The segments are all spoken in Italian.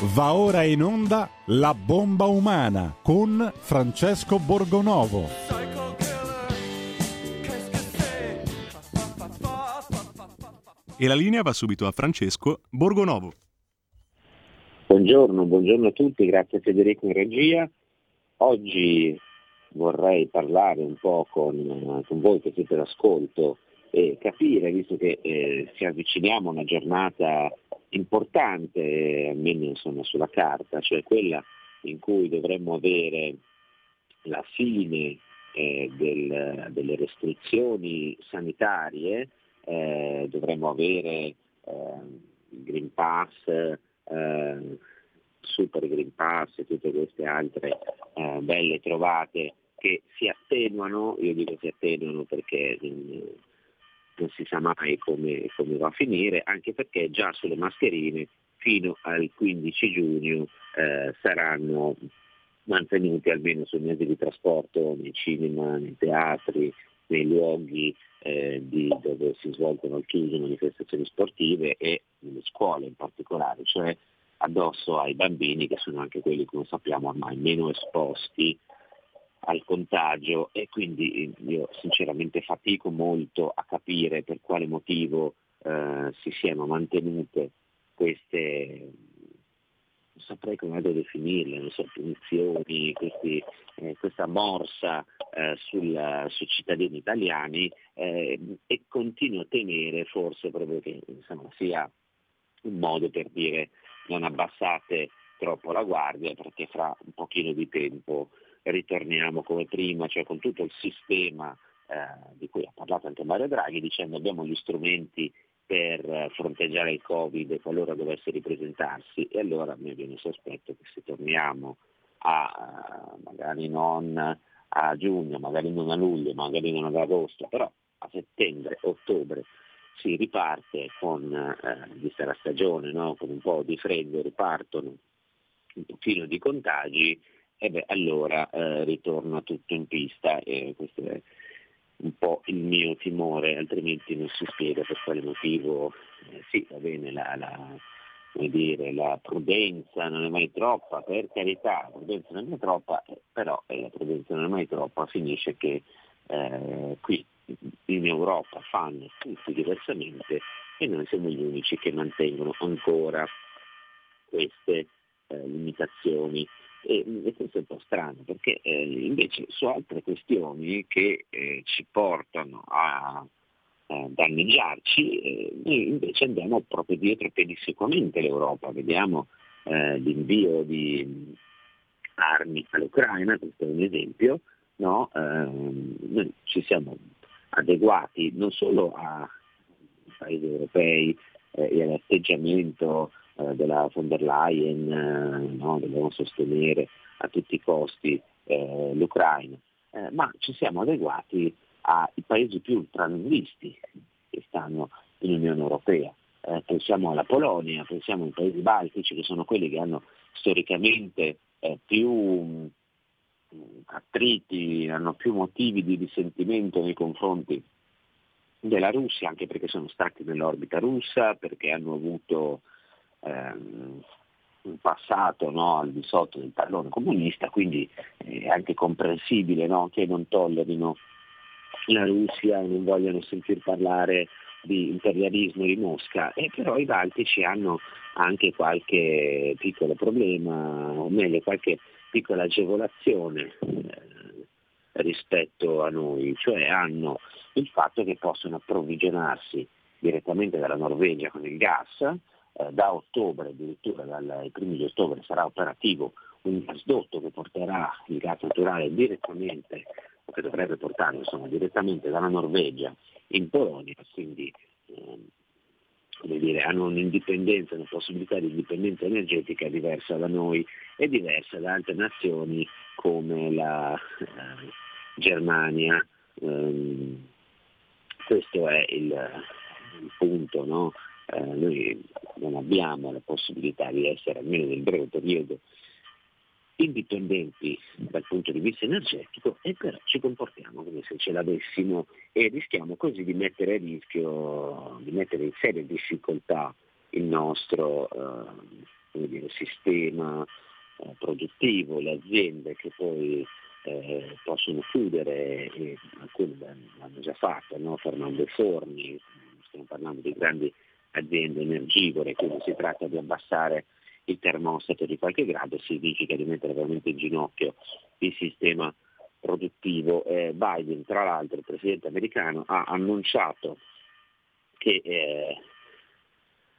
Va ora in onda La bomba umana con Francesco Borgonovo. E la linea va subito a Francesco Borgonovo. Buongiorno, buongiorno a tutti, grazie a Federico in regia. Oggi vorrei parlare un po' con, con voi che siete all'ascolto e capire, visto che eh, ci avviciniamo a una giornata importante, almeno insomma, sulla carta, cioè quella in cui dovremmo avere la fine eh, del, delle restrizioni sanitarie, eh, dovremmo avere eh, il Green Pass, eh, Super Green Pass e tutte queste altre eh, belle trovate che si attenuano, io dico si attenuano perché non si sa mai come, come, va a finire, anche perché già sulle mascherine fino al 15 giugno eh, saranno mantenuti almeno sui mezzi di trasporto, nei cinema, nei teatri, nei luoghi eh, di, dove si svolgono al chiuso manifestazioni sportive e nelle scuole in particolare, cioè addosso ai bambini che sono anche quelli, come sappiamo, ormai meno esposti al contagio e quindi io sinceramente fatico molto a capire per quale motivo eh, si siano mantenute queste, non saprei come definirle, non so, punizioni, questi, eh, questa morsa eh, sul, sui cittadini italiani eh, e continuo a temere forse proprio che insomma, sia un modo per dire non abbassate troppo la guardia perché fra un pochino di tempo ritorniamo come prima, cioè con tutto il sistema eh, di cui ha parlato anche Mario Draghi, dicendo abbiamo gli strumenti per fronteggiare il Covid qualora dovesse ripresentarsi e allora me viene sospetto che se torniamo a magari non a giugno, magari non a luglio, magari non ad agosto, però a settembre, ottobre si riparte con, eh, vista la stagione, no? con un po' di freddo ripartono un pochino di contagi, e beh, allora eh, ritorna tutto in pista e questo è un po' il mio timore, altrimenti non si spiega per quale motivo, eh, sì va bene la, la, dire, la, prudenza non è mai troppa, per carità, la prudenza non è mai troppa, eh, però eh, la prudenza non è mai troppa, finisce che eh, qui in Europa fanno tutti diversamente e noi siamo gli unici che mantengono ancora queste eh, limitazioni e, e, questo è un po' strano perché eh, invece su altre questioni che eh, ci portano a, a danneggiarci, eh, noi invece andiamo proprio dietro pedissequamente l'Europa, vediamo eh, l'invio di armi all'Ucraina, questo è un esempio, no? Ehm, noi ci siamo adeguati non solo ai paesi europei eh, e all'atteggiamento eh, della von der Leyen, eh, no, dobbiamo sostenere a tutti i costi eh, l'Ucraina, ma ci siamo adeguati ai paesi più ultranazisti che stanno in Unione Europea. Pensiamo alla Polonia, pensiamo ai paesi baltici che sono quelli che hanno storicamente più mh, attriti, hanno più motivi di risentimento nei confronti della Russia, anche perché sono stati nell'orbita russa, perché hanno avuto ehm, passato no, al di sotto del tallone comunista, quindi è anche comprensibile no, che non tollerino la Russia e non vogliono sentir parlare di imperialismo di Mosca, e però i Baltici hanno anche qualche piccolo problema, o meglio qualche piccola agevolazione eh, rispetto a noi, cioè hanno il fatto che possono approvvigionarsi direttamente dalla Norvegia con il gas, eh, da ottobre, addirittura dai primi di ottobre sarà operativo un gasdotto che porterà il gas naturale direttamente, o che dovrebbe portarlo insomma, direttamente dalla Norvegia in Polonia, quindi eh, dire, hanno un'indipendenza, una possibilità di indipendenza energetica diversa da noi e diversa da altre nazioni come la eh, Germania. Um, questo è il, il punto, no? Eh, noi non abbiamo la possibilità di essere, almeno nel breve periodo, indipendenti dal punto di vista energetico e però ci comportiamo come se ce l'avessimo e rischiamo così di mettere a rischio, di mettere in seria difficoltà il nostro, eh, dire, sistema eh, produttivo, le aziende che poi eh, possono chiudere, alcune l'hanno già fatto, no? fermando i forni, stiamo parlando di grandi aziende energivore, quindi si tratta di abbassare il termostato di qualche grado, significa di mettere veramente in ginocchio il sistema produttivo. Eh, Biden, tra l'altro, il presidente americano, ha annunciato che eh,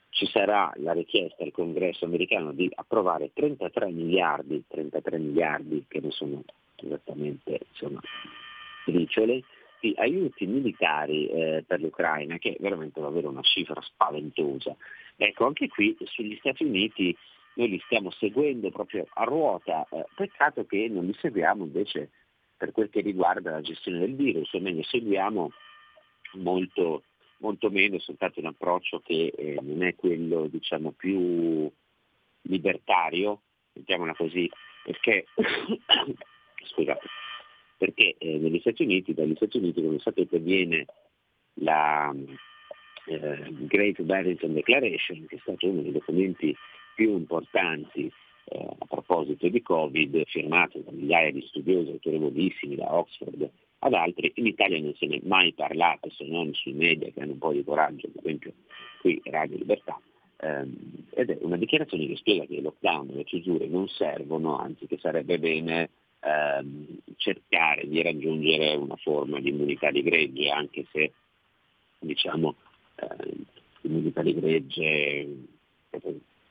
ci sarà la richiesta al congresso americano di approvare 33 miliardi, 33 miliardi che ne sono esattamente insomma, briciole, di aiuti militari eh, per l'Ucraina, che è veramente davvero una cifra spaventosa. Ecco, anche qui sugli Stati Uniti noi li stiamo seguendo proprio a ruota, eh, peccato che non li seguiamo invece per quel che riguarda la gestione del virus, o meglio seguiamo molto, molto meno, soltanto un approccio che eh, non è quello diciamo, più libertario, mettiamola così, perché, scusate, perché eh, negli Stati Uniti, dagli Stati Uniti come sapete viene la eh, Great Barrington Declaration, che è stato uno dei documenti più importanti eh, a proposito di Covid, firmato da migliaia di studiosi autorevolissimi da Oxford ad altri, in Italia non se ne è mai parlato se non sui media che hanno un po' di coraggio, ad esempio qui Radio Libertà, ehm, ed è una dichiarazione che spiega che i lockdown e le chiusure non servono, anzi che sarebbe bene ehm, cercare di raggiungere una forma di immunità di gregge, anche se diciamo eh, l'immunità di gregge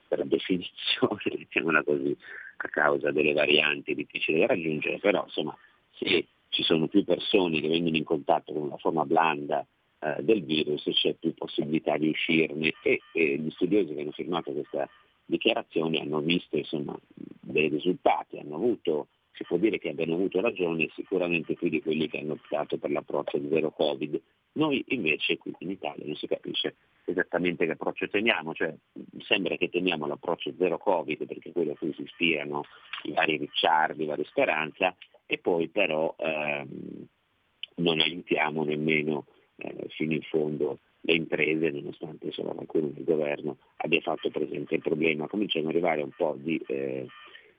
per definizione, diciamola così, a causa delle varianti difficili da raggiungere, però insomma se ci sono più persone che vengono in contatto con una forma blanda eh, del virus c'è più possibilità di uscirne. E, e, gli studiosi che hanno firmato questa dichiarazione hanno visto insomma, dei risultati, hanno avuto, si può dire che abbiano avuto ragione sicuramente più di quelli che hanno optato per l'approccio zero Covid. Noi invece qui in Italia non si capisce esattamente che approccio teniamo, cioè sembra che teniamo l'approccio zero Covid perché quello a cui si ispirano i vari Ricciardi, la vari Speranza e poi però ehm, non aiutiamo nemmeno eh, fino in fondo le imprese, nonostante insomma, qualcuno del governo abbia fatto presente il problema. Cominciano ad arrivare un po' di eh,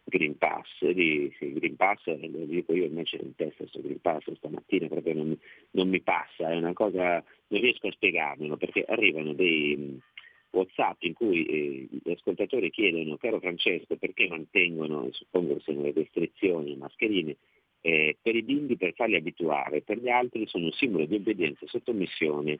Green Pass, di, Green Pass, eh, lo dico io invece in testa questo Green Pass stamattina proprio non, non, mi passa, è una cosa, non riesco a spiegarmelo perché arrivano dei mm, Whatsapp in cui eh, gli ascoltatori chiedono, caro Francesco, perché mantengono, suppongo che siano le restrizioni, le mascherine, eh, per i bimbi per farli abituare, per gli altri sono un simbolo di obbedienza e sottomissione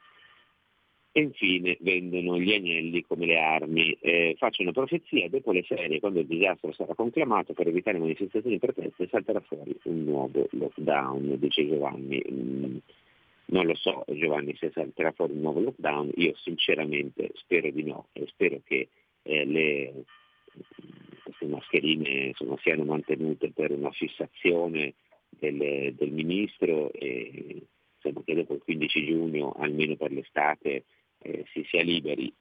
e infine vendono gli agnelli come le armi. Eh, faccio una profezia, dopo le ferie, quando il disastro sarà conclamato, per evitare manifestazioni e proteste, salterà fuori un nuovo lockdown, dice Giovanni. Mm, non lo so Giovanni se salterà fuori un nuovo lockdown, io sinceramente spero di no e spero che eh, le, queste mascherine insomma, siano mantenute per una fissazione del, del ministro e insomma, che dopo il 15 giugno, almeno per l'estate, eh, si sia liberi.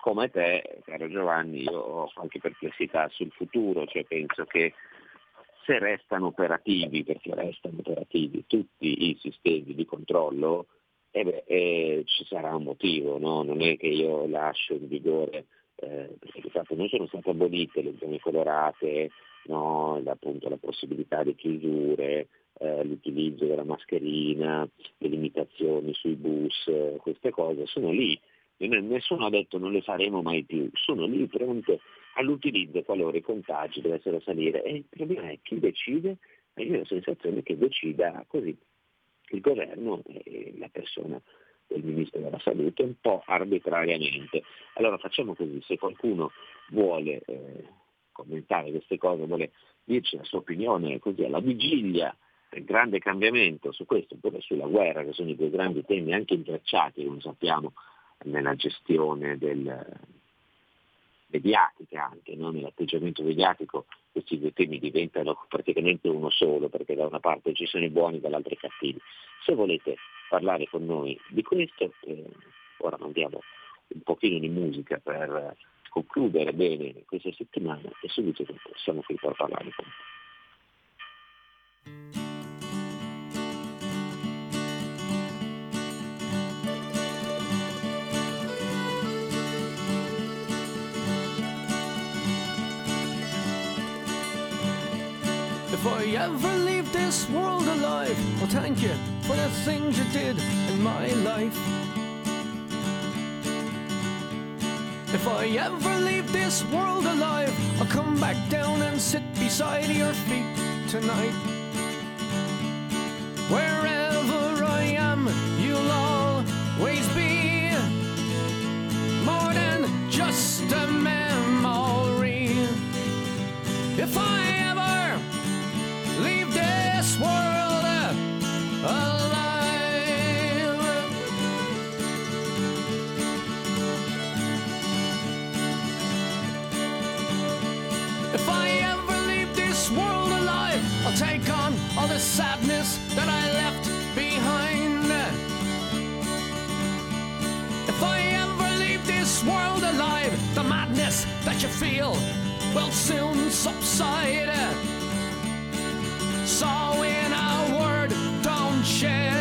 Come te, caro Giovanni, io ho qualche perplessità sul futuro, cioè penso che se restano operativi, perché restano operativi tutti i sistemi di controllo, eh beh, eh, ci sarà un motivo, no? non è che io lascio in vigore, eh, perché di fatto non sono state abolite le zone colorate, no? appunto la possibilità di chiusure, eh, l'utilizzo della mascherina, le limitazioni sui bus, eh, queste cose sono lì. Nessuno ha detto non le faremo mai più, sono lì pronte all'utilizzo qualora i contagi dovessero salire e il problema è chi decide e io ho la sensazione che decida così il governo e la persona del Ministro della Salute un po' arbitrariamente. Allora facciamo così, se qualcuno vuole eh, commentare queste cose, vuole dirci la sua opinione così alla vigilia grande cambiamento su questo oppure sulla guerra, che sono i due grandi temi anche intrecciati, come sappiamo, nella gestione del, mediatica anche, no? nell'atteggiamento mediatico questi due temi diventano praticamente uno solo, perché da una parte ci sono i buoni, dall'altra i cattivi. Se volete parlare con noi di questo, eh, ora mandiamo un pochino di musica per concludere bene questa settimana e subito siamo qui per parlare con voi. If I ever leave this world alive, well, thank you for the things you did in my life. If I ever leave this world alive, I'll come back down and sit beside your feet tonight. That you feel will soon subside. So, in a word, don't shed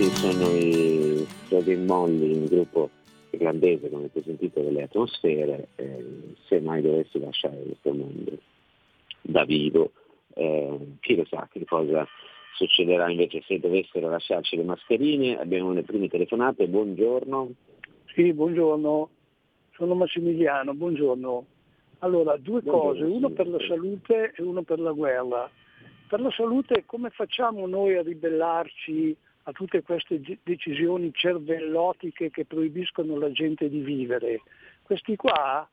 Questi sono i Flogging Molly, un gruppo irlandese, come avete sentito, delle atmosfere. eh, se mai dovessi lasciare questo mondo da vivo, eh, chi lo sa che cosa succederà invece se dovessero lasciarci le mascherine. Abbiamo le prime telefonate, buongiorno. Sì, buongiorno, sono Massimiliano, buongiorno. Allora, due Buongiorno, cose, uno per la salute e uno per la guerra. Per la salute come facciamo noi a ribellarci a tutte queste decisioni cervellotiche che proibiscono alla gente di vivere? Questi qua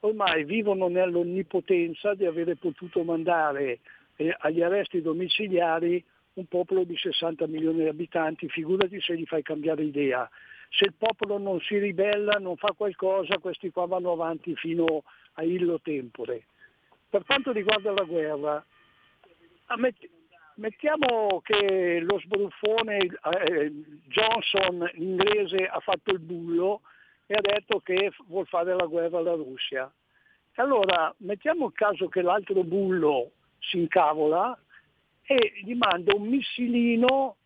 ormai vivono nell'onnipotenza di avere potuto mandare eh, agli arresti domiciliari un popolo di 60 milioni di abitanti, figurati se gli fai cambiare idea. Se il popolo non si ribella, non fa qualcosa, questi qua vanno avanti fino a illo tempore. Per quanto riguarda la guerra, ammet- mettiamo che lo sbruffone eh, Johnson inglese ha fatto il bullo e ha detto che vuol fare la guerra alla Russia. Allora mettiamo il caso che l'altro bullo si incavola e gli manda un missilino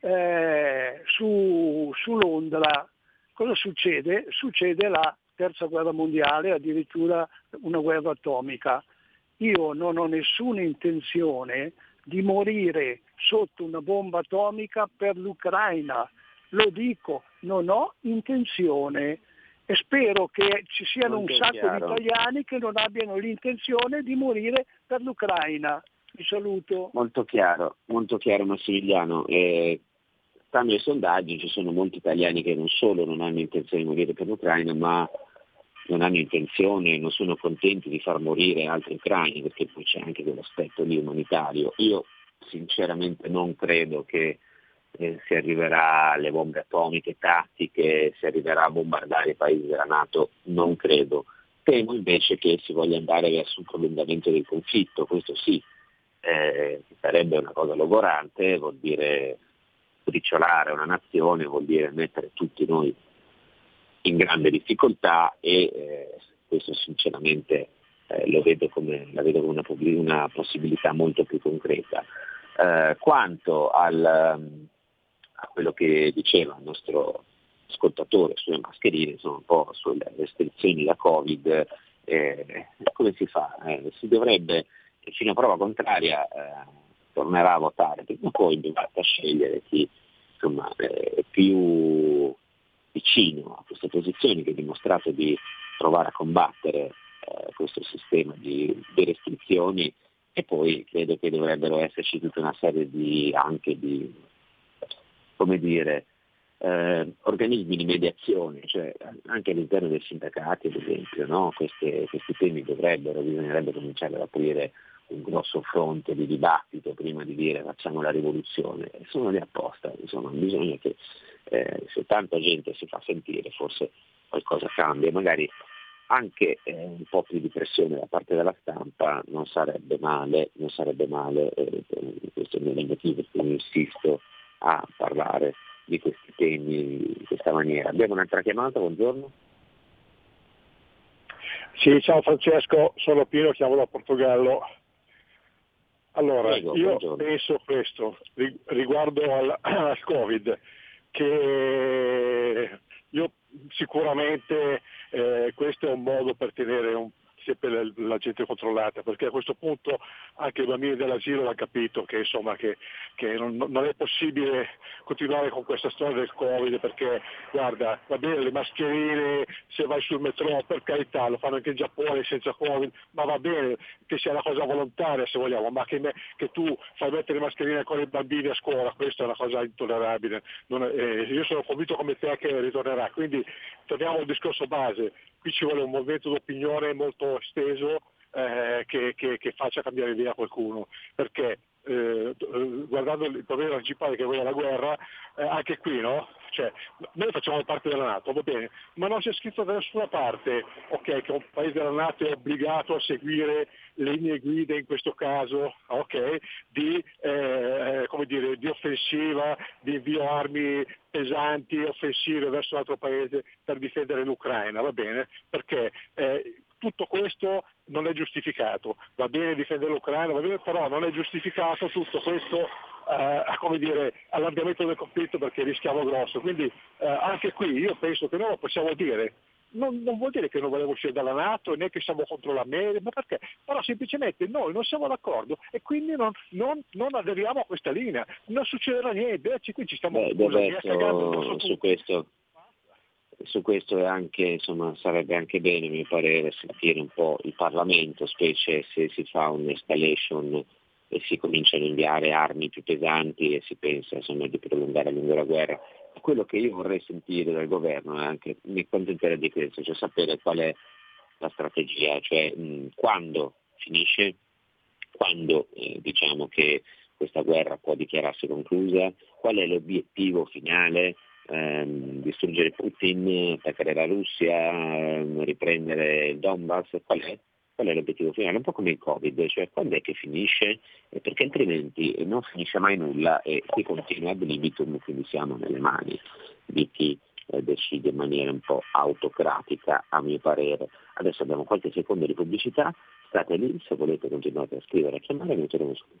eh, su, su Londra. Cosa succede? Succede la terza guerra mondiale, addirittura una guerra atomica. Io non ho nessuna intenzione di morire sotto una bomba atomica per l'Ucraina. Lo dico, non ho intenzione e spero che ci siano Molto un sacco chiaro. di italiani che non abbiano l'intenzione di morire per l'Ucraina. Vi saluto. Molto chiaro, molto chiaro Massimiliano. Eh, stando ai sondaggi ci sono molti italiani che non solo non hanno intenzione di morire per l'Ucraina, ma non hanno intenzione, non sono contenti di far morire altri ucraini, perché poi c'è anche quell'aspetto lì umanitario. Io sinceramente non credo che eh, si arriverà alle bombe atomiche tattiche, si arriverà a bombardare i paesi della Nato, non credo. Temo invece che si voglia andare verso un prolungamento del conflitto, questo sì, eh, sarebbe una cosa logorante, vuol dire briciolare una nazione, vuol dire mettere tutti noi in grande difficoltà e eh, questo sinceramente eh, lo vedo come, la vedo come una, una possibilità molto più concreta. Eh, quanto al, um, a quello che diceva il nostro ascoltatore sulle mascherine, insomma un po' sulle restrizioni da Covid, eh, come si fa? Eh, si dovrebbe, fino a prova contraria, eh, tornerà a votare, perché poi basta scegliere chi insomma, è più vicino a queste posizioni che ha dimostrato di provare a combattere eh, questo sistema di, di restrizioni e poi credo che dovrebbero esserci tutta una serie di anche di come dire eh, organismi di mediazione, cioè anche all'interno dei sindacati ad esempio, no? Queste, questi temi dovrebbero, bisognerebbe cominciare ad aprire un grosso fronte di dibattito prima di dire facciamo la rivoluzione, sono lì apposta, insomma bisogna che eh, se tanta gente si fa sentire forse qualcosa cambia, magari anche eh, un po' più di pressione da parte della stampa non sarebbe male, non sarebbe male, eh, questo è il mio motivo per cui insisto a parlare di questi temi maniera. Abbiamo un'altra chiamata, buongiorno. Sì, ciao Francesco, sono Pino, chiamo da Portogallo. Allora, Prego, io buongiorno. penso questo ri- riguardo al, al Covid, che io sicuramente eh, questo è un modo per tenere un- sempre la, la gente controllata, perché a questo punto anche i bambini dell'asilo hanno capito che, insomma, che, che non, non è possibile continuare con questa storia del Covid, perché guarda, va bene le mascherine, se vai sul metro per carità, lo fanno anche in Giappone senza Covid, ma va bene che sia una cosa volontaria se vogliamo, ma che, me- che tu fai mettere le mascherine con i bambini a scuola, questa è una cosa intollerabile. Non eh, io sono convinto come te che ritornerà, quindi torniamo al discorso base, qui ci vuole un movimento d'opinione molto esteso eh, che, che- che faccia cambiare idea qualcuno, perché eh, eh, guardando il problema principale che è della guerra, eh, anche qui no? Cioè, noi facciamo parte della Nato, va bene, ma non c'è scritto da nessuna parte ok, che un paese della Nato è obbligato a seguire le linee guida in questo caso ok, di, eh, dire, di offensiva, di invio armi pesanti, offensive verso un altro paese per difendere l'Ucraina, va bene? Perché eh, tutto questo non è giustificato, va bene difendere l'Ucraina, va bene, però non è giustificato tutto questo eh, come dire, allargamento del conflitto perché rischiamo grosso. Quindi eh, anche qui io penso che noi lo possiamo dire. Non, non vuol dire che non vogliamo uscire dalla Nato né che siamo contro l'America, ma perché? Però semplicemente noi non siamo d'accordo e quindi non, non- non aderiamo a questa linea. Non succederà niente, qui ci stiamo Beh, scusami, tutti. su questo, su questo è anche, insomma, sarebbe anche bene, a mio parere, sentire un po' il Parlamento, specie se si fa un'escalation e si cominciano a inviare armi più pesanti e si pensa insomma, di prolungare a lungo la guerra. Quello che io vorrei sentire dal governo, e anche mi accontenterei di questo, cioè sapere qual è la strategia, cioè mh, quando finisce, quando eh, diciamo che questa guerra può dichiararsi conclusa, qual è l'obiettivo finale, ehm, distruggere Putin, attaccare la Russia, ehm, riprendere il Donbass, qual è? Qual è l'obiettivo finale? Un po' come il Covid, cioè quando è che finisce? Perché altrimenti non finisce mai nulla e si continua ad libitum, quindi siamo nelle mani di chi eh, decide in maniera un po' autocratica, a mio parere. Adesso abbiamo qualche secondo di pubblicità, state lì, se volete continuate a scrivere e a chiamare, noi torniamo subito.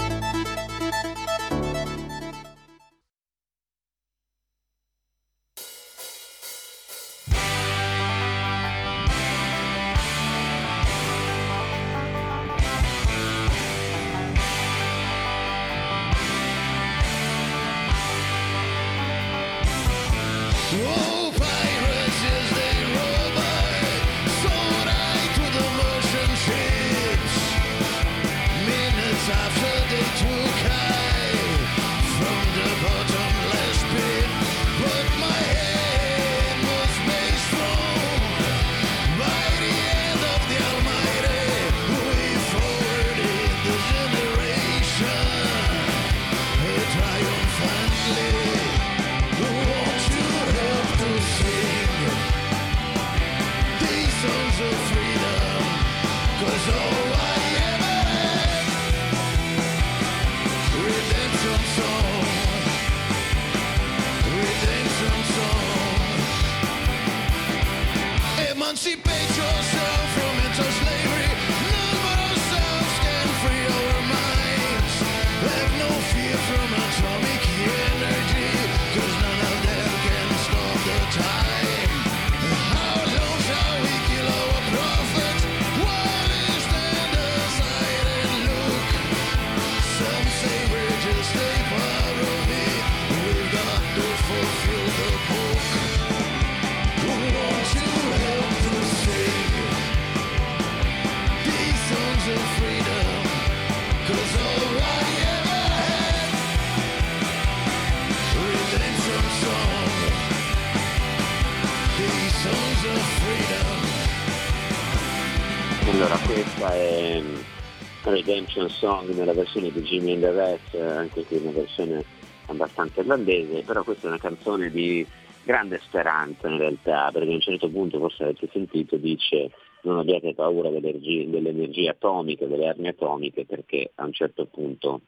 Redemption Song nella versione di Jimmy and the Rest, anche qui una versione abbastanza irlandese, però questa è una canzone di grande speranza in realtà, perché a un certo punto, forse avete sentito, dice non abbiate paura dell'energia atomica, delle armi atomiche, perché a un certo punto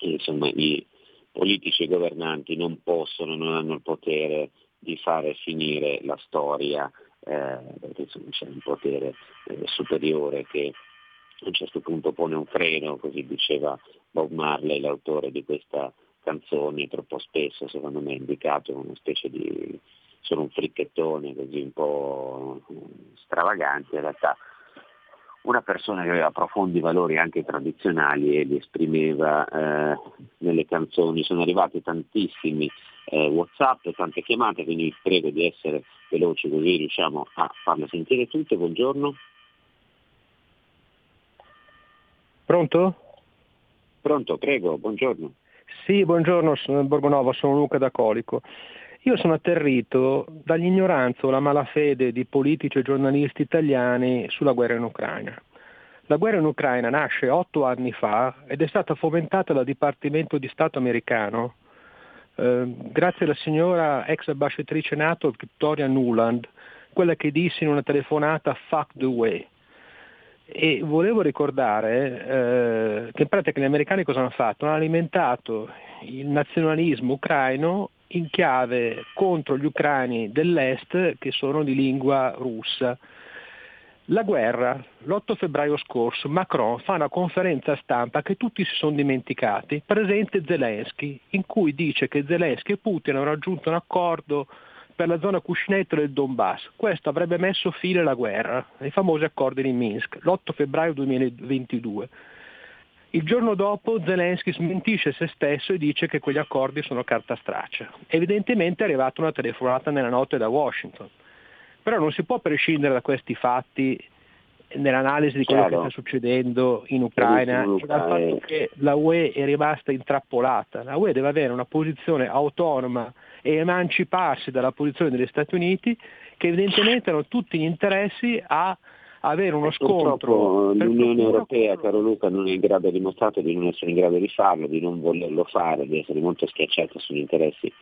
insomma, i politici e governanti non possono, non hanno il potere di fare finire la storia, eh, perché insomma, c'è un potere eh, superiore che a un certo punto pone un freno, così diceva Bob Marley, l'autore di questa canzone, troppo spesso secondo me è indicato una specie di solo un fricchettone così un po' stravagante, in realtà una persona che aveva profondi valori anche tradizionali e li esprimeva eh, nelle canzoni. Sono arrivati tantissimi eh, Whatsapp, tante chiamate, quindi vi prego di essere veloci così riusciamo a farle sentire tutte. Buongiorno. Pronto? Pronto, prego, buongiorno. Sì, buongiorno, sono Borgonova, sono Luca da Colico. Io sono atterrito dall'ignoranza o la malafede di politici e giornalisti italiani sulla guerra in Ucraina. La guerra in Ucraina nasce otto anni fa ed è stata fomentata dal Dipartimento di Stato americano eh, grazie alla signora ex ambasciatrice NATO Victoria Nuland, quella che disse in una telefonata fuck the way. E volevo ricordare eh, che in pratica gli americani cosa hanno fatto? Hanno alimentato il nazionalismo ucraino in chiave contro gli ucraini dell'est che sono di lingua russa. La guerra, l'8 febbraio scorso, Macron fa una conferenza stampa che tutti si sono dimenticati, presente Zelensky, in cui dice che Zelensky e Putin hanno raggiunto un accordo per la zona cuscinetto del Donbass. Questo avrebbe messo fine alla guerra, ai famosi accordi di Minsk, l'8 febbraio 2022. Il giorno dopo Zelensky smentisce se stesso e dice che quegli accordi sono carta straccia. Evidentemente è arrivata una telefonata nella notte da Washington. Però non si può prescindere da questi fatti nell'analisi di quello Chiaro. che sta succedendo in Ucraina dal fatto eh. che la UE è rimasta intrappolata. La UE deve avere una posizione autonoma e emanciparsi dalla posizione degli Stati Uniti che evidentemente hanno tutti gli interessi a avere uno scontro. Purtroppo per l'Unione Europea, caro Luca, non è in grado, ha dimostrato di non essere in grado di farlo, di non volerlo fare, di essere molto schiacciata sugli interessi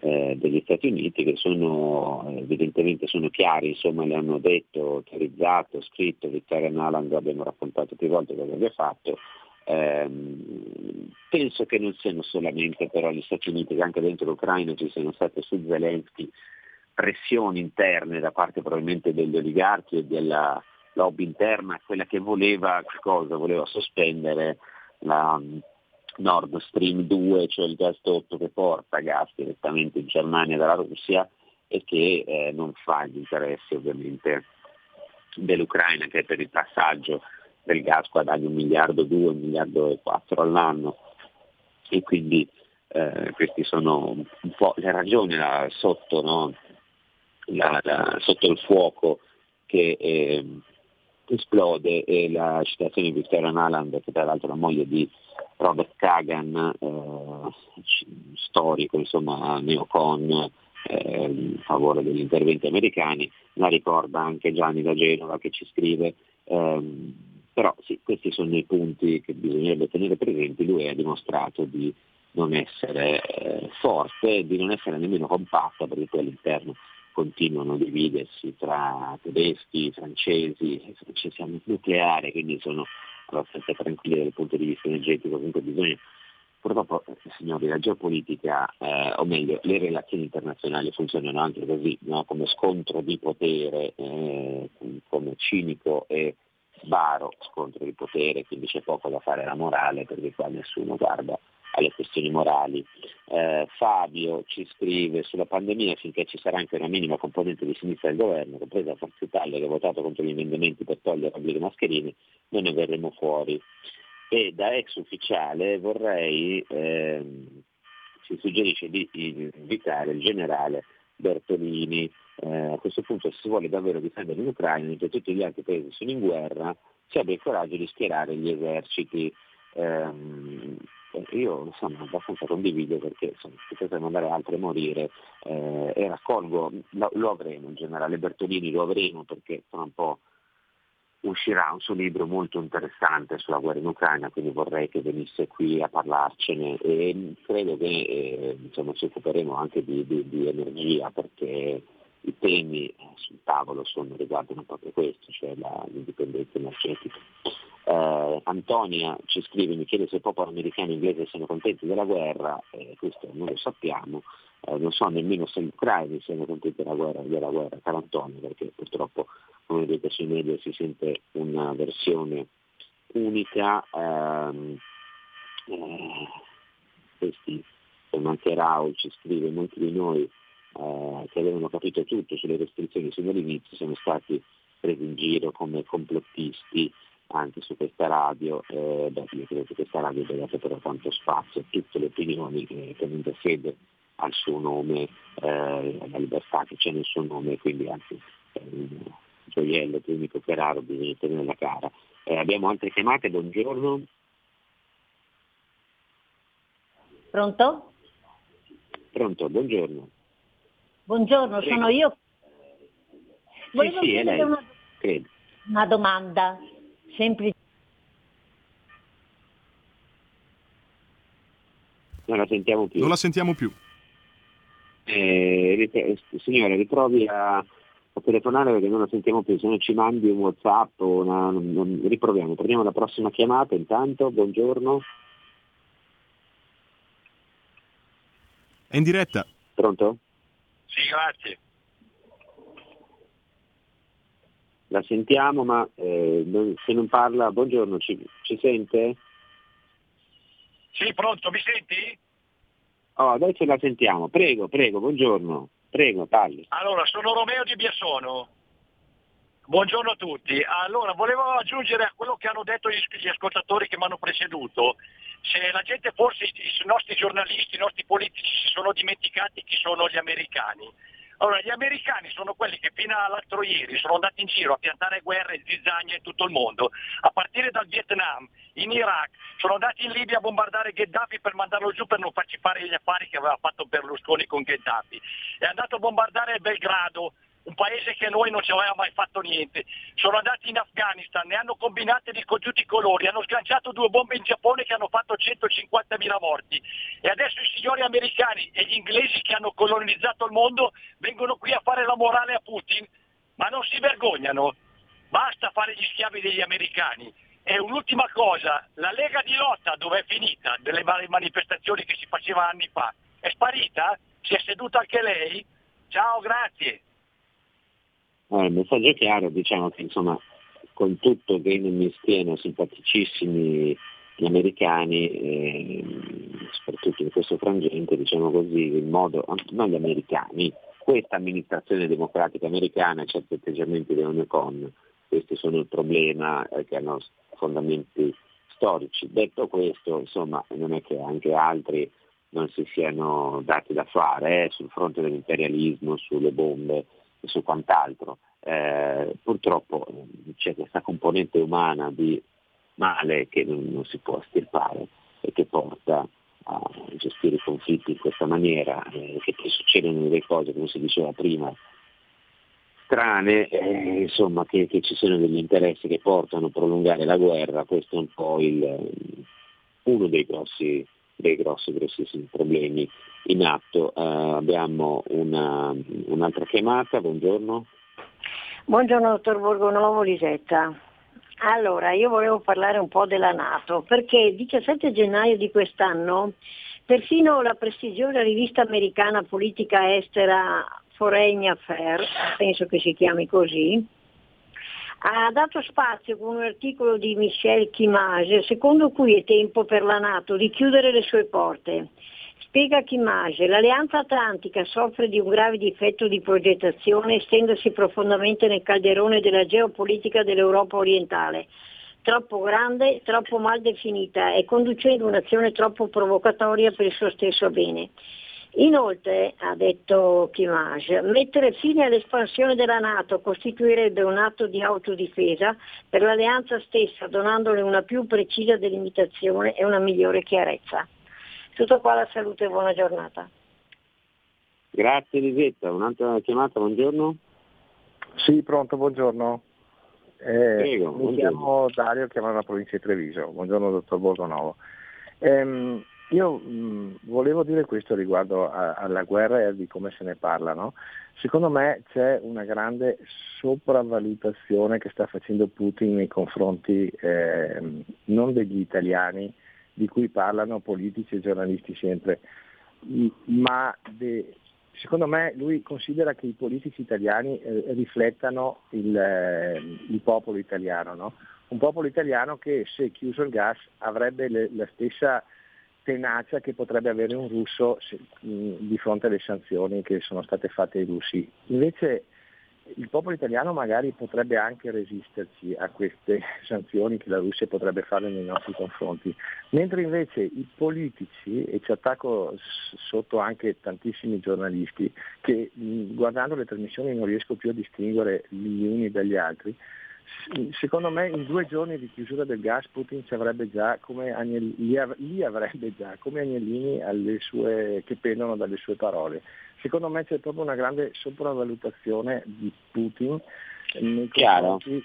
eh, degli Stati Uniti che sono eh, evidentemente sono chiari, insomma le hanno detto, autorizzato, scritto, Vittoria Naland abbiamo raccontato più volte cosa abbia fatto. Ehm, penso che non siano solamente però gli Stati Uniti, che anche dentro l'Ucraina ci siano state su Zelensky pressioni interne da parte probabilmente degli oligarchi e della lobby interna, quella che voleva cosa? Voleva sospendere la Nord Stream 2, cioè il gasdotto che porta gas direttamente in Germania dalla Russia e che eh, non fa gli interessi ovviamente dell'Ucraina che per il passaggio del gas guadagna un miliardo due, un miliardo e quattro all'anno e quindi eh, queste sono un po' le ragioni là, sotto, no? La- la- sotto il fuoco che eh, esplode e la citazione di Victoria Naland, che tra l'altro è la moglie di Robert Kagan, eh, storico, insomma, neocon, eh, in favore degli interventi americani, la ricorda anche Gianni da Genova che ci scrive, ehm, però sì, questi sono i punti che bisognerebbe tenere presenti, lui ha dimostrato di non essere eh, forte, di non essere nemmeno compatta, perché poi all'interno continuano a dividersi tra tedeschi, francesi, i francesi hanno il nucleare, quindi sono abbastanza tranquilli dal punto di vista energetico, comunque bisogna Purtroppo, eh, signori, la geopolitica, eh, o meglio, le relazioni internazionali funzionano anche così, no? come scontro di potere, eh, come cinico e baro scontro di potere, quindi c'è poco da fare alla morale perché qua nessuno guarda alle questioni morali. Eh, Fabio ci scrive sulla pandemia finché ci sarà anche una minima componente di sinistra del governo, compresa Forza Italia che ha votato contro gli emendamenti per togliere l'obbligo mascherine, non ne verremo fuori. E da ex ufficiale vorrei, ehm, ci suggerisce di invitare il generale Bertolini. Eh, a questo punto se si vuole davvero difendere l'Ucraina, mentre tutti gli altri paesi sono in guerra, si abbia il coraggio di schierare gli eserciti. Ehm, io insomma abbastanza condivido perché insomma, si potrebbero andare altre a morire eh, e raccolgo, lo, lo avremo il generale Bertolini, lo avremo perché sono un po' uscirà un suo libro molto interessante sulla guerra in Ucraina, quindi vorrei che venisse qui a parlarcene e credo che eh, insomma, ci occuperemo anche di, di, di, energia perché i temi sul tavolo sono, riguardano proprio questo, cioè la, l'indipendenza energetica. Eh, Antonia ci scrive, mi chiede se il popolo americano e inglese siano contenti della guerra, eh, questo non lo sappiamo, eh, non so nemmeno se gli ucraini siano contenti della guerra, della guerra, caro Antonio, perché purtroppo come vedete sui media si sente una versione unica. Ehm, eh, questi, anche Raul ci scrive, molti di noi eh, che avevano capito tutto sulle restrizioni sin dall'inizio sono stati presi in giro come complottisti anche su questa radio, eh, beh, io credo che questa radio deve avere però tanto spazio a tutte le opinioni che tenendo fede al suo nome, eh, alla libertà che c'è nel suo nome, quindi anzi è un gioiello unico che raro, bisogna tenere la cara. Eh, abbiamo altre chiamate, buongiorno. Pronto? Pronto, buongiorno. Buongiorno, Prego. sono io. sì, Volevo sì, è chiedere lei, una, una domanda semplice. Non la sentiamo più. Non la sentiamo più. Eh, eh, signora, riprovi a, a telefonare perché non la sentiamo più, se no ci mandi un Whatsapp o una, non- riproviamo, prendiamo la prossima chiamata intanto, buongiorno. È in diretta. Pronto? Sì, grazie. La sentiamo ma eh, se non parla, buongiorno, ci, ci sente? Sì, pronto, mi senti? Oh, adesso la sentiamo, prego, prego, buongiorno, prego, parli. Allora, sono Romeo di Biassono. Buongiorno a tutti. Allora, volevo aggiungere a quello che hanno detto gli, ascoltatori che mi hanno preceduto. Se la gente forse, i nostri giornalisti, i nostri politici si sono dimenticati chi sono gli americani. Allora, gli americani sono quelli che fino all'altro ieri sono andati in giro a piantare guerre e zizzagna in tutto il mondo, a partire dal Vietnam, in Iraq, sono andati in Libia a bombardare Gheddafi per mandarlo giù per non farci fare gli affari che aveva fatto Berlusconi con Gheddafi. È andato a bombardare Belgrado, un paese che noi non ci aveva mai fatto niente. Sono andati in Afghanistan, ne hanno combinate di tutti i colori, hanno sganciato due bombe in Giappone che hanno fatto 150.000 morti. E adesso i signori americani e gli inglesi che hanno colonizzato il mondo vengono qui a fare la morale a Putin, ma non si vergognano. Basta fare gli schiavi degli americani. E un'ultima cosa, la Lega di lotta dove è finita delle manifestazioni che si faceva anni fa? È sparita? Si è seduta anche lei? Ciao, grazie. Eh, il messaggio è chiaro, diciamo che insomma con tutto che non mi stiano simpaticissimi gli americani, eh, soprattutto in questo frangente, diciamo così, il modo, non gli americani, questa amministrazione democratica americana e certi atteggiamenti dei neocon, questi sono il problema eh, che hanno fondamenti storici. Detto questo, insomma, non è che anche altri non si siano dati da fare eh, sul fronte dell'imperialismo, sulle bombe su quant'altro. Eh, purtroppo eh, c'è questa componente umana di male che non, non si può estirpare e che porta a gestire i conflitti in questa maniera, eh, che poi succedono delle cose, come si diceva prima, strane, eh, insomma, che, che ci siano degli interessi che portano a prolungare la guerra, questo è un po' il, uno dei grossi, dei grossi, grossissimi problemi in atto. Eh, abbiamo una, un'altra chiamata, buongiorno. Buongiorno dottor Borgonovo Lisetta. Allora, io volevo parlare un po' della Nato, perché il 17 gennaio di quest'anno perfino la prestigiosa rivista americana politica estera Foreign Affairs, penso che si chiami così, ha dato spazio con un articolo di Michel Kimage, secondo cui è tempo per la Nato di chiudere le sue porte. Spiega Kimage, l'Alleanza Atlantica soffre di un grave difetto di progettazione estendersi profondamente nel calderone della geopolitica dell'Europa orientale, troppo grande, troppo mal definita e conducendo un'azione troppo provocatoria per il suo stesso bene. Inoltre, ha detto Kimage, mettere fine all'espansione della Nato costituirebbe un atto di autodifesa per l'alleanza stessa, donandole una più precisa delimitazione e una migliore chiarezza. Tutto qua, la salute e buona giornata. Grazie Elisetta, un'altra chiamata, buongiorno. Sì, pronto, buongiorno. Eh, Prego, mi buongiorno. chiamo Dario, chiamo dalla provincia di Treviso. Buongiorno dottor Borgonovo. Ehm, io mh, volevo dire questo riguardo a- alla guerra e di come se ne parla. no? Secondo me c'è una grande sopravvalutazione che sta facendo Putin nei confronti ehm, non degli italiani, di cui parlano politici e giornalisti sempre, ma de- secondo me lui considera che i politici italiani eh, riflettano il, eh, il popolo italiano, no? un popolo italiano che se chiuso il gas avrebbe le- la stessa tenacia che potrebbe avere un russo se- mh, di fronte alle sanzioni che sono state fatte ai russi. Invece il popolo italiano magari potrebbe anche resisterci a queste sanzioni che la Russia potrebbe fare nei nostri confronti, mentre invece i politici, e ci attacco sotto anche tantissimi giornalisti, che guardando le trasmissioni non riesco più a distinguere gli uni dagli altri, secondo me in due giorni di chiusura del gas Putin avrebbe già come Agnel- li, av- li avrebbe già come agnellini alle sue- che pendono dalle sue parole. Secondo me c'è proprio una grande sopravvalutazione di Putin nei Chiaro. confronti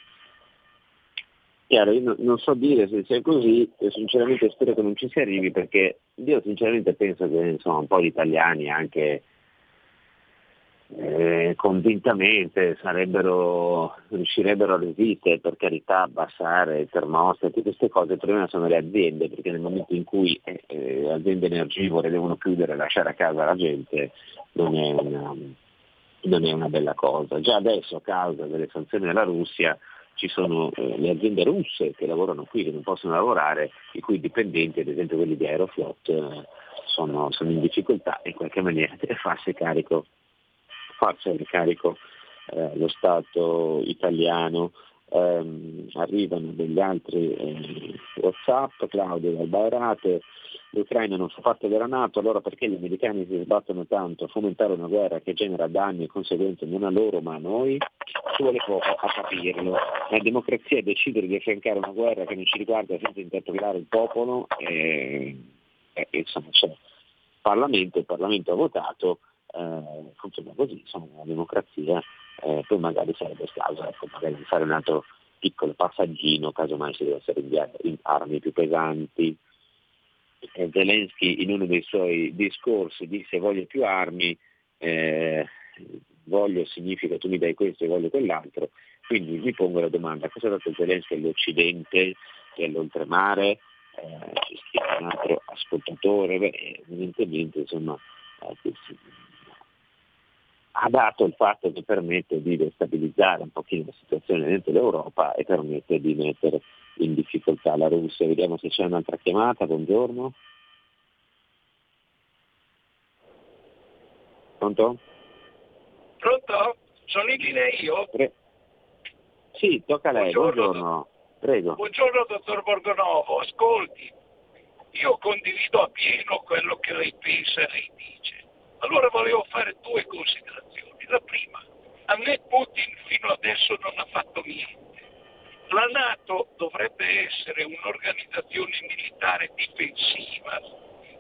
Chiaro, io no- non so dire se sia così, sinceramente spero che non ci si arrivi perché io sinceramente penso che insomma, un po' di italiani anche eh, convintamente sarebbero, riuscirebbero a resistere, per carità, abbassare i termostati, queste cose, il problema sono le aziende, perché nel momento in cui eh, eh, aziende energivore devono chiudere e lasciare a casa la gente non è una, non è una bella cosa. Già adesso a causa delle sanzioni della Russia ci sono eh, le aziende russe che lavorano qui, che non possono lavorare, i cui dipendenti, ad esempio quelli di Aeroflot, eh, sono, sono in difficoltà e in qualche maniera deve farsi carico, farsene carico eh, lo Stato italiano. Ehm, arrivano degli altri eh, Whatsapp, Claudio dal Bairate, l'Ucraina non fa parte della Nato, allora perché gli americani si sbattono tanto a fomentare una guerra che genera danni e conseguenze non a loro ma a noi? Ci vuole poco a capirlo. La democrazia è decidere di affiancare una guerra che non ci riguarda senza interpellare il popolo e, e, insomma c'è il Parlamento, il Parlamento ha votato, eh, funziona così, insomma la democrazia, eh, poi magari sarebbe il caso ecco, magari di fare un altro piccolo passaggino, casomai si dovessero inviare in- armi più pesanti, eh, Zelensky in uno dei suoi discorsi disse voglio più armi, eh, voglio significa tu mi dai questo e voglio quell'altro, quindi mi pongo la domanda cosa ha dato Zelensky all'Occidente e all'oltremare? Eh, ci scrive un altro ascoltatore, beh, evidentemente insomma, eh, ha dato il fatto che permette di destabilizzare un pochino la situazione dentro l'Europa e permette di mettere in difficoltà la Russia. Vediamo se c'è un'altra chiamata, buongiorno. Pronto? Pronto? Sono in linea io? Pre- sì, tocca a lei, Buongiorno. buongiorno. Prego. Buongiorno dottor Borgonovo, ascolti, io condivido appieno quello che lei pensa e lei dice. Allora volevo fare due considerazioni. La prima, a me Putin fino adesso non ha fatto niente. La Nato dovrebbe essere un'organizzazione militare difensiva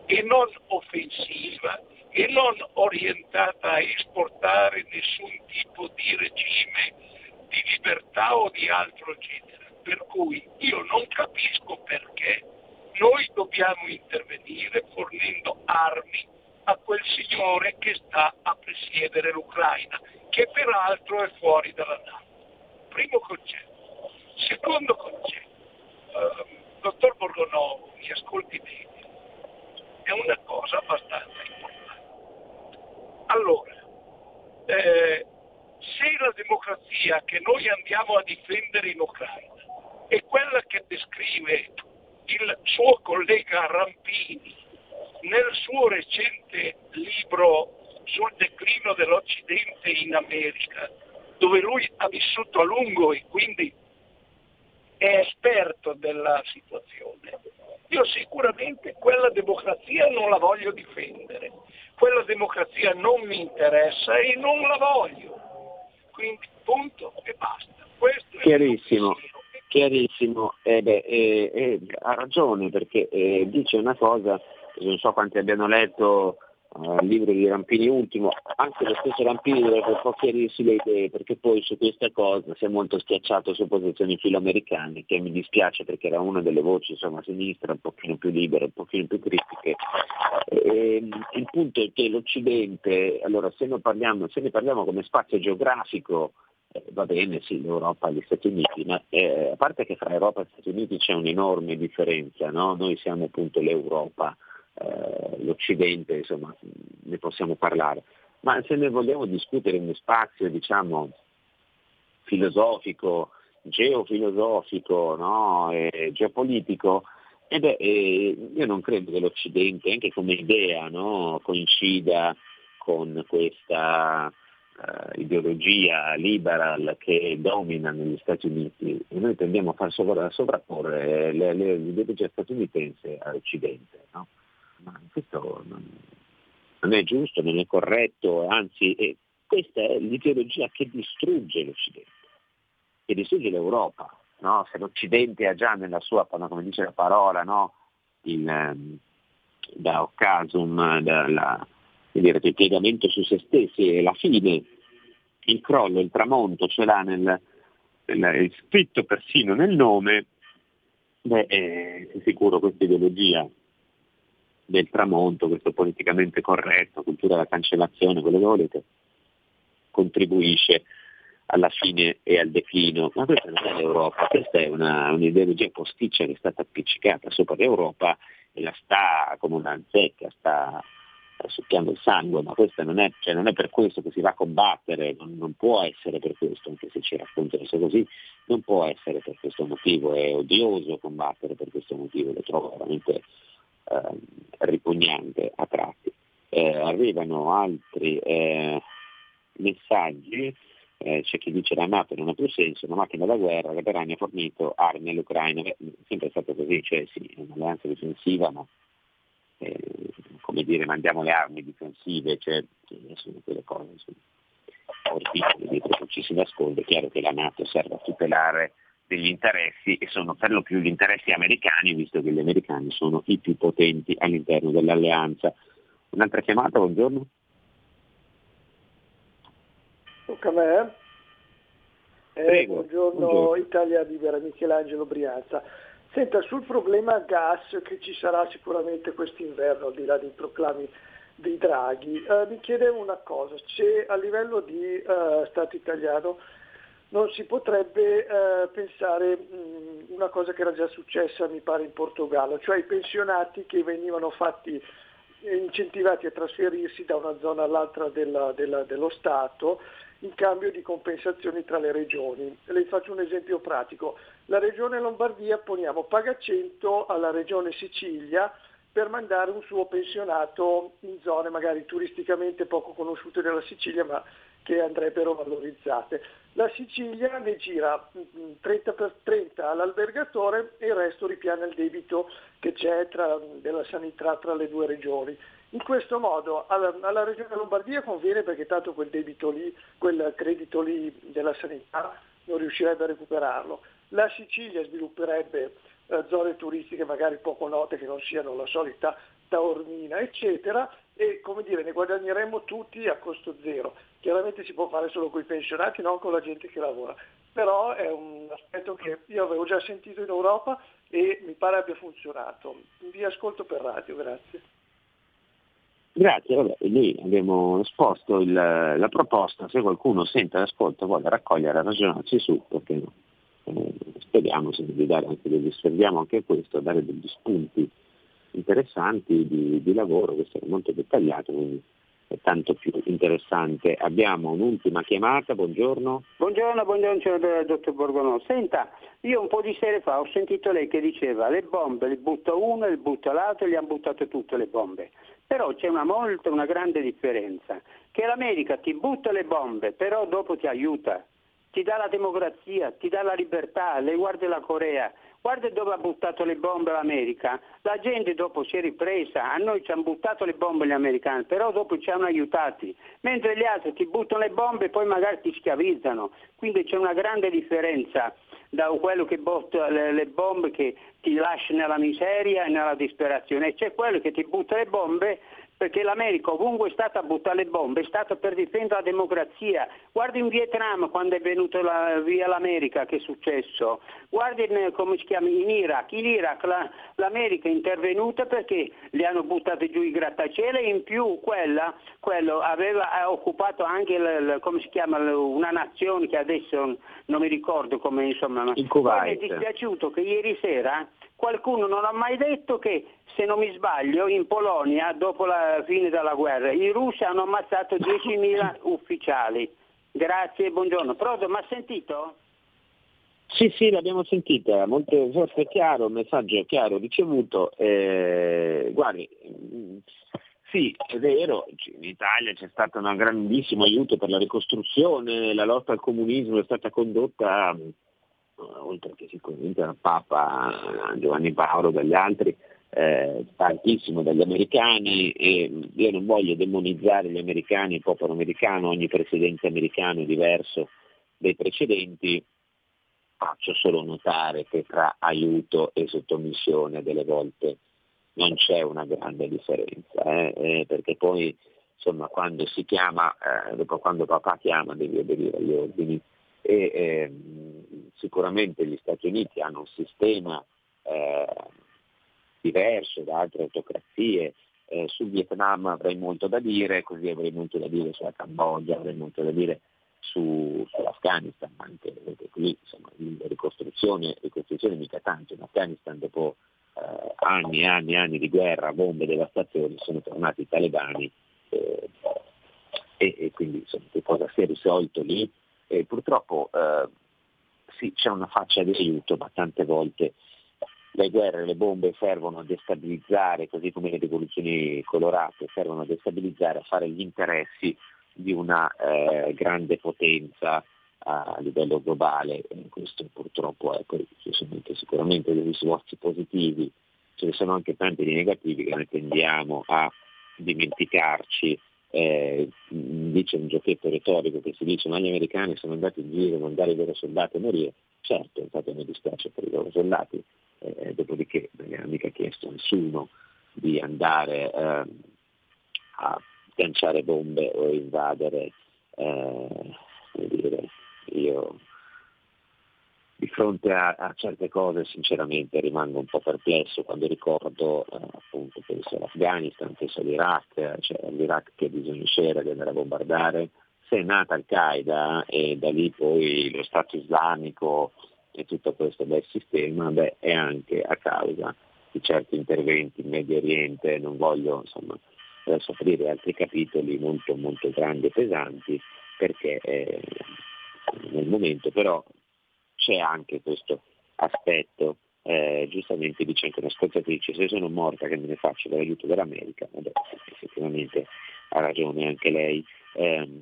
e non offensiva e non orientata a esportare nessun tipo di regime di libertà o di altro genere. Per cui io non capisco perché noi dobbiamo intervenire fornendo armi a quel signore che sta a presiedere l'Ucraina, che peraltro è fuori dalla NATO. Primo concetto. Secondo concetto, eh, dottor Borgonovo, mi ascolti bene, è una cosa abbastanza importante. Allora, eh, se la democrazia che noi andiamo a difendere in Ucraina è quella che descrive il suo collega Rampini nel suo recente libro sul declino dell'Occidente in America, dove lui ha vissuto a lungo e quindi è esperto della situazione, io sicuramente quella democrazia non la voglio difendere, quella democrazia non mi interessa e non la voglio. Quindi punto e basta. Questo è Chiarissimo, chiarissimo. Eh beh, eh, eh, ha ragione perché eh, dice una cosa, non so quanti abbiano letto eh, il libro di Rampini Ultimo, anche lo stesso Rampini dovrebbe un po' chiarirsi le idee, perché poi su questa cosa si è molto schiacciato su posizioni filoamericane, che mi dispiace perché era una delle voci insomma, a sinistra, un pochino più libere, un pochino più critiche. E, il punto è che l'Occidente, allora se parliamo, se ne parliamo come spazio geografico, eh, va bene, sì, l'Europa e gli Stati Uniti, ma eh, a parte che fra Europa e Stati Uniti c'è un'enorme differenza, no? noi siamo appunto l'Europa eh, l'Occidente, insomma, ne possiamo parlare. Ma se ne vogliamo discutere in uno spazio, diciamo, filosofico, geofilosofico, no? eh, geopolitico, eh beh, eh, io non credo che l'Occidente, anche come idea, no? coincida con questa uh, ideologia liberal che domina negli Stati Uniti e noi tendiamo a far sovra- sovrapporre l'ideologia statunitense all'Occidente. No? Ma questo non, non, è giusto, non è corretto, anzi eh, questa è l'ideologia che distrugge l'Occidente, che distrugge l'Europa. No? Se l'Occidente ha già nella sua, come dice la parola, no? il, ehm, da occasum, il piegamento su se stessi e la fine, il crollo, il tramonto ce l'ha nel, nel, scritto persino nel nome, beh, è sicuro questa ideologia del tramonto, questo politicamente corretto, cultura della cancellazione, quello che volete, contribuisce alla fine e al declino. Ma questa non è l'Europa, questa è una, un'ideologia posticcia che è stata appiccicata sopra l'Europa e la sta come una zecca, sta, succhiando il sangue, ma questo non è, cioè non è per questo che si va a combattere, non, non può essere per questo, anche se ci raccontano se così, non può essere per questo motivo, è odioso combattere per questo motivo, lo trovo veramente eh, ripugnante a tratti. Eh, arrivano altri eh, messaggi, eh, c'è chi dice la Nato non ha più senso, una macchina da guerra, l'Ucraina ha fornito armi all'Ucraina, è sempre stato così, cioè sì, è un'alleanza difensiva, ma eh, come dire mandiamo le armi difensive, cioè sono quelle cose insomma, orribili dietro cui ci si nasconde, è chiaro che la Nato serve a tutelare degli interessi e sono per lo più gli interessi americani, visto che gli americani sono i più potenti all'interno dell'alleanza. Un'altra chiamata, buongiorno. Tocca a me. Eh, Prego, buongiorno, buongiorno, Italia Libera, Michelangelo Brianza. Senta, sul problema gas che ci sarà sicuramente quest'inverno, al di là dei proclami dei draghi, eh, mi chiedevo una cosa, c'è a livello di eh, Stato italiano non si potrebbe eh, pensare mh, una cosa che era già successa mi pare in Portogallo, cioè i pensionati che venivano fatti incentivati a trasferirsi da una zona all'altra della, della, dello Stato in cambio di compensazioni tra le regioni. Le faccio un esempio pratico. La regione Lombardia, poniamo, paga 100 alla regione Sicilia per mandare un suo pensionato in zone magari turisticamente poco conosciute della Sicilia ma che andrebbero valorizzate. La Sicilia ne gira 30 mm, per 30 all'albergatore e il resto ripiana il debito che c'è tra, della sanità tra le due regioni. In questo modo alla, alla, Regione Lombardia conviene perché tanto quel debito lì, quel credito lì della sanità non riuscirebbe a recuperarlo. La Sicilia svilupperebbe eh, zone turistiche magari poco note che non siano la solita Taormina, eccetera, e come dire, ne guadagneremmo tutti a costo zero. Chiaramente si può fare solo con i pensionati, non con la gente che lavora, però è un aspetto che io avevo già sentito in Europa e mi pare abbia funzionato. Vi ascolto per radio, grazie. Grazie, vabbè, noi abbiamo esposto il, la proposta, se qualcuno sente l'ascolto vuole raccogliere e ragionarci su, perché? Eh, speriamo di dare anche degli, anche questo, dare degli spunti interessanti di, di lavoro, questo è molto dettagliato, quindi è tanto più interessante. Abbiamo un'ultima chiamata, buongiorno. Buongiorno, buongiorno dottor Borgono. Senta, io un po' di sere fa ho sentito lei che diceva le bombe le butta uno, le butta l'altro e le hanno buttate tutte le bombe. Però c'è una molta, una grande differenza, che l'America ti butta le bombe, però dopo ti aiuta, ti dà la democrazia, ti dà la libertà, le guardi la Corea, Guarda dove ha buttato le bombe l'America. La gente dopo si è ripresa, a noi ci hanno buttato le bombe gli americani, però dopo ci hanno aiutati, mentre gli altri ti buttano le bombe e poi magari ti schiavizzano. Quindi c'è una grande differenza da quello che butta le, bombe che ti lascia nella miseria e nella disperazione c'è quello che ti butta le bombe perché l'America ovunque è stata a buttare le bombe è stata per difendere la democrazia. Guardi in Vietnam quando è venuto la, via l'America che è successo, guardi in, come si chiama, in Iraq, in Iraq la, l'America è intervenuta perché li hanno buttati giù i grattacieli e in più quella, quello aveva occupato anche il, come si chiama, una nazione che adesso non mi ricordo come insomma, il Kuwait. mi è dispiaciuto che ieri sera qualcuno non ha mai detto che, se non mi sbaglio, in Polonia, dopo la fine della guerra, i russi hanno ammazzato 10.000 ufficiali. Grazie, buongiorno. Prodo, ma ha sentito? Sì, sì, l'abbiamo sentita, molto forse chiaro, un messaggio chiaro ricevuto. Eh, guardi, sì, è vero, in Italia c'è stato un grandissimo aiuto per la ricostruzione, la lotta al comunismo è stata condotta oltre che sicuramente dal Papa Giovanni Paolo, dagli altri, eh, tantissimo dagli americani e io non voglio demonizzare gli americani, il popolo americano, ogni presidente americano è diverso dai precedenti, faccio solo notare che tra aiuto e sottomissione delle volte non c'è una grande differenza, eh, eh, perché poi insomma quando si chiama, eh, quando papà chiama devi obbedire agli ordini e ehm, sicuramente gli Stati Uniti hanno un sistema eh, diverso da altre autocrazie. Eh, sul Vietnam avrei molto da dire, così avrei molto da dire sulla Cambogia, avrei molto da dire su, sull'Afghanistan, anche perché qui insomma, ricostruzione, ricostruzione mica tanto, in Afghanistan dopo eh, anni e anni e anni di guerra, bombe, devastazioni, sono tornati i talebani eh, e, e, quindi insomma, che cosa si è risolto lì? E purtroppo eh, sì, c'è una faccia di aiuto, ma tante volte le guerre, le bombe servono a destabilizzare, così come le rivoluzioni colorate, servono a destabilizzare, a fare gli interessi di una eh, grande potenza a livello globale. E questo purtroppo è, poi ci sono sicuramente degli sforzi positivi, ce ne sono anche tanti di negativi che noi tendiamo a dimenticarci eh, dice un giochetto retorico che si dice ma gli americani sono andati in giro a mandare i loro soldati a morire, certo infatti mi dispiace per i loro soldati, eh, dopodiché non gli ha mica chiesto nessuno di andare eh, a lanciare bombe o invadere, eh, dire, io di fronte a, a, certe cose sinceramente rimango un po' perplesso quando ricordo eh, appunto penso all'Afghanistan, penso all'Iraq, cioè all'Iraq che bisogna scegliere di andare a bombardare, se è nata Al-Qaeda e da lì poi lo Stato islamico e tutto questo bel sistema, beh, è anche a causa di certi interventi in Medio Oriente, non voglio insomma adesso aprire altri capitoli molto molto grandi e pesanti perché eh, nel momento però c'è anche questo aspetto. Eh, giustamente dice anche un'ascoltatrice, se sono morta che me ne faccio dall'aiuto dell'America, Vabbè, effettivamente ha ragione anche lei. Eh,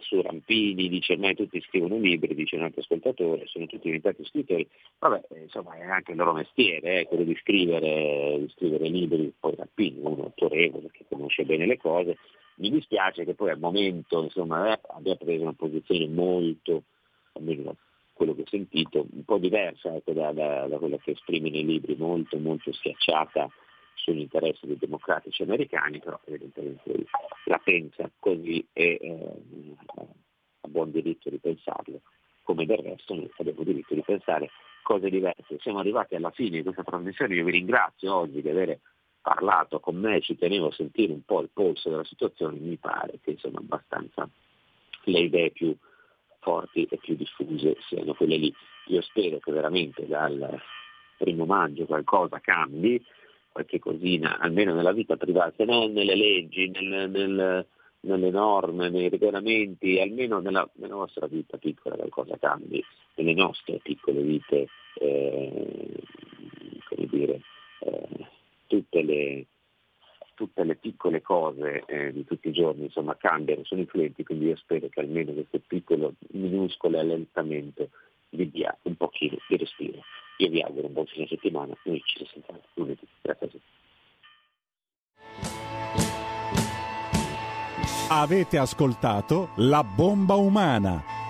su Rampini dice ormai tutti scrivono libri, dice un altro ascoltatore, sono tutti diventati scrittori, vabbè insomma è anche il loro mestiere, eh, quello di scrivere, di scrivere libri, poi Rampini uno autorevole che conosce bene le cose, mi dispiace che poi al momento insomma, eh, abbia preso una posizione molto, almeno quello che ho sentito, un po' diversa ecco, da, da, da quella che esprime nei libri, molto molto schiacciata sugli interessi dei democratici americani, però evidentemente la pensa così e eh, ha buon diritto di pensarlo, come del resto noi abbiamo diritto di pensare cose diverse. Siamo arrivati alla fine di questa trasmissione, io vi ringrazio oggi di aver parlato con me, ci tenevo a sentire un po' il polso della situazione, mi pare che sono abbastanza le idee più forti e più diffuse siano quelle lì. Io spero che veramente dal primo maggio qualcosa cambi, qualche cosina, almeno nella vita privata, se non nelle leggi, nel, nel, nelle norme, nei regolamenti, almeno nella, nella, nostra vita piccola qualcosa cambi, nelle nostre piccole vite, eh, come dire, eh, tutte le, tutte le piccole cose eh, di tutti i giorni insomma, cambiano, sono influenti, quindi io spero che almeno questo piccolo, minuscolo allentamento vi dia un pochino di respiro. Io vi auguro un buon fine settimana, noi ci sentiamo lunedì. Grazie. Avete ascoltato La bomba umana